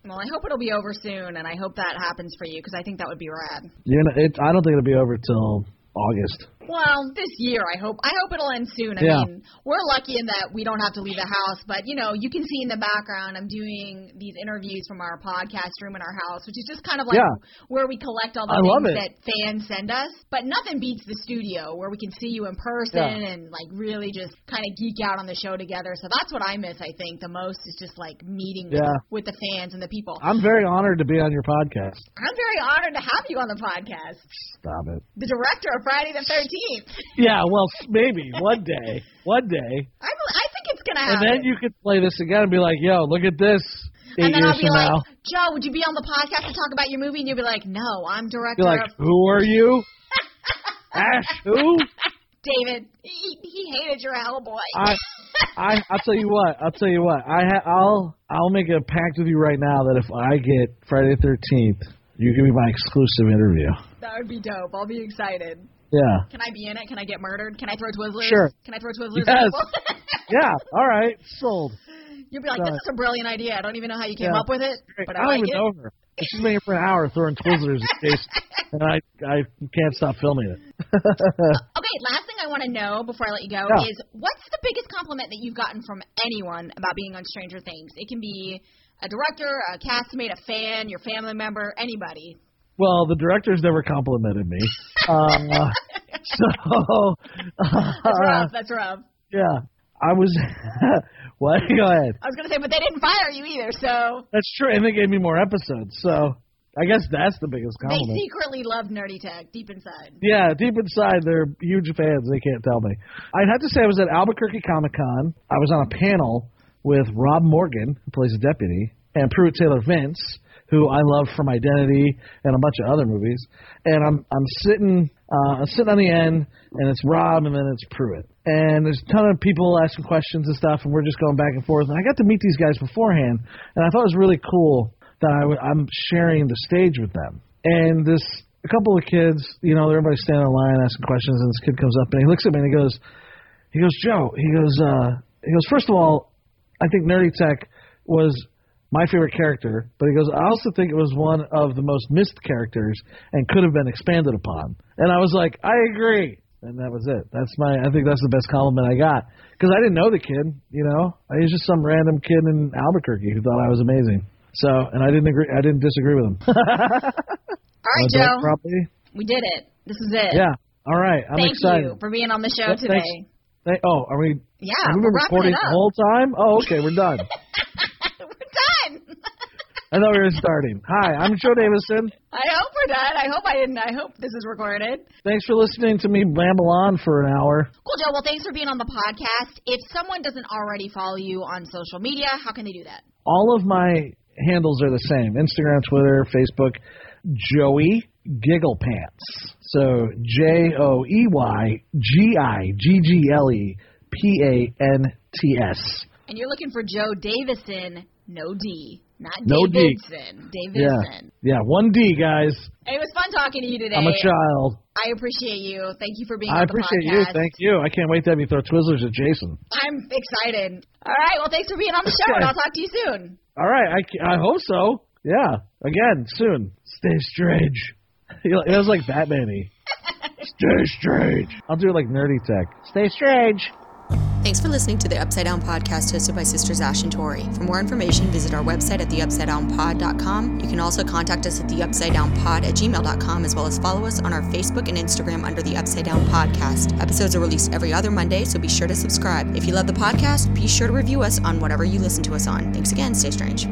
Well, I hope it'll be over soon, and I hope that happens for you because I think that would be rad. You know, it. I don't think it'll be over till August. Well, this year I hope I hope it'll end soon. I Yeah. mean, we're lucky in that we don't have to leave the house, but you know, you can see in the background I'm doing these interviews from our podcast room in our house, which is just kind of like Yeah. where we collect all the I things that fans send us. But nothing beats the studio where we can see you in person Yeah. and like really just kind of geek out on the show together. So that's what I miss. I think the most is just like meeting Yeah. with the fans and the people. I'm very honored to be on your podcast. I'm very honored to have you on the podcast, Stop it. the director of Friday the 13th. Yeah, well, maybe one day, one day, I, I think it's gonna happen. and then you could play this again and be like, "Yo, look at this." Eight and then years I'll be from like, now, Joe, would you be on the podcast to talk about your movie? And you'll be like, No, I'm director be like, of "Who are you, Ash? Who?" David. He, he hated your Hellboy. I, I, I'll tell you what. I'll tell you what. I, ha- I'll, I'll make a pact with you right now that if I get Friday the Thirteenth, you give me my exclusive interview. that would be dope. I'll be excited. Yeah. Can I be in it? Can I get murdered? Can I throw Twizzlers? Sure. Can I throw Twizzlers? Yes. Yeah. All right. Sold. You'll be like, This is a brilliant idea. I don't even know how you came Yeah. up with it, but I, I don't like even it. know her. She's been here for an hour throwing Twizzlers at Jason, and I, I can't stop filming it. Okay, last thing I want to know before I let you go Yeah. is what's the biggest compliment that you've gotten from anyone about being on Stranger Things? It can be a director, a castmate, a fan, your family member, anybody. Well, the director's never complimented me. Uh, so, That's rough. That's rough. yeah, I was. what? Go ahead. I was gonna say, but they didn't fire you either, so That's true, and they gave me more episodes. So, I guess that's the biggest compliment. they secretly love Nerdy Tech deep inside. Yeah, deep inside, they're huge fans. They can't tell me. I'd have to say I was at Albuquerque Comic Con. I was on a panel with Rob Morgan, who plays a deputy, and Pruitt Taylor Vince, who I love from Identity and a bunch of other movies. And I'm I'm sitting uh, I'm sitting on the end, and it's Rob, and then it's Pruitt. And there's a ton of people asking questions and stuff, and we're just going back and forth. And I got to meet these guys beforehand, and I thought it was really cool that I w- I'm sharing the stage with them. And this a couple of kids, you know, everybody's standing in line asking questions, and this kid comes up and he looks at me and he goes, he goes, Joe, he goes, uh, he goes, first of all, I think Nerdy Tech was my favorite character, but he goes, I also think it was one of the most missed characters and could have been expanded upon. And I was like, I agree. And that was it. That's my. I think that's the best compliment I got because I didn't know the kid. You know, he was just some random kid in Albuquerque who thought I was amazing. So, and I didn't agree. I didn't disagree with him. All right, Joe, Probably. we did it. This is it. Yeah. All right. I'm Thank excited. you for being on the show Yep, today. thanks. Hey, oh, are we? Yeah, have we we're recording the whole time? Oh, okay, we're done. I thought we were starting. Hi, I'm Joe Davison. I hope we're done. I hope I didn't. I hope this is recorded. Thanks for listening to me ramble on for an hour. Cool, Joe. Well, thanks for being on the podcast. If someone doesn't already follow you on social media, how can they do that? All of my handles are the same Instagram, Twitter, Facebook. Joey Giggle Pants. So J O E Y G I G G L E P A N T S. And you're looking for Joe Davison, no D, not No D. Davidson. Yeah. Yeah, one D, guys. It was fun talking to you today. I'm a child. I appreciate you. Thank you for being I on the appreciate you. Thank you. I can't wait to have you throw Twizzlers at Jason. I'm excited. All right. Well, thanks for being on the show, and I'll talk to you soon. All right, I, I hope so. Yeah, again, soon. Stay strange. It was like Batman-y. Stay strange. I'll do it like Nerdy Tech. Stay strange. Thanks for listening to the Upside Down podcast hosted by Sisters Ash and Tori. For more information, visit our website at theupsidedownpod.com. You can also contact us at theupsidedownpod at gmail.com, as well as follow us on our Facebook and Instagram under the Upside Down Podcast. Episodes are released every other Monday, so be sure to subscribe. If you love the podcast, be sure to review us on whatever you listen to us on. Thanks again. Stay strange.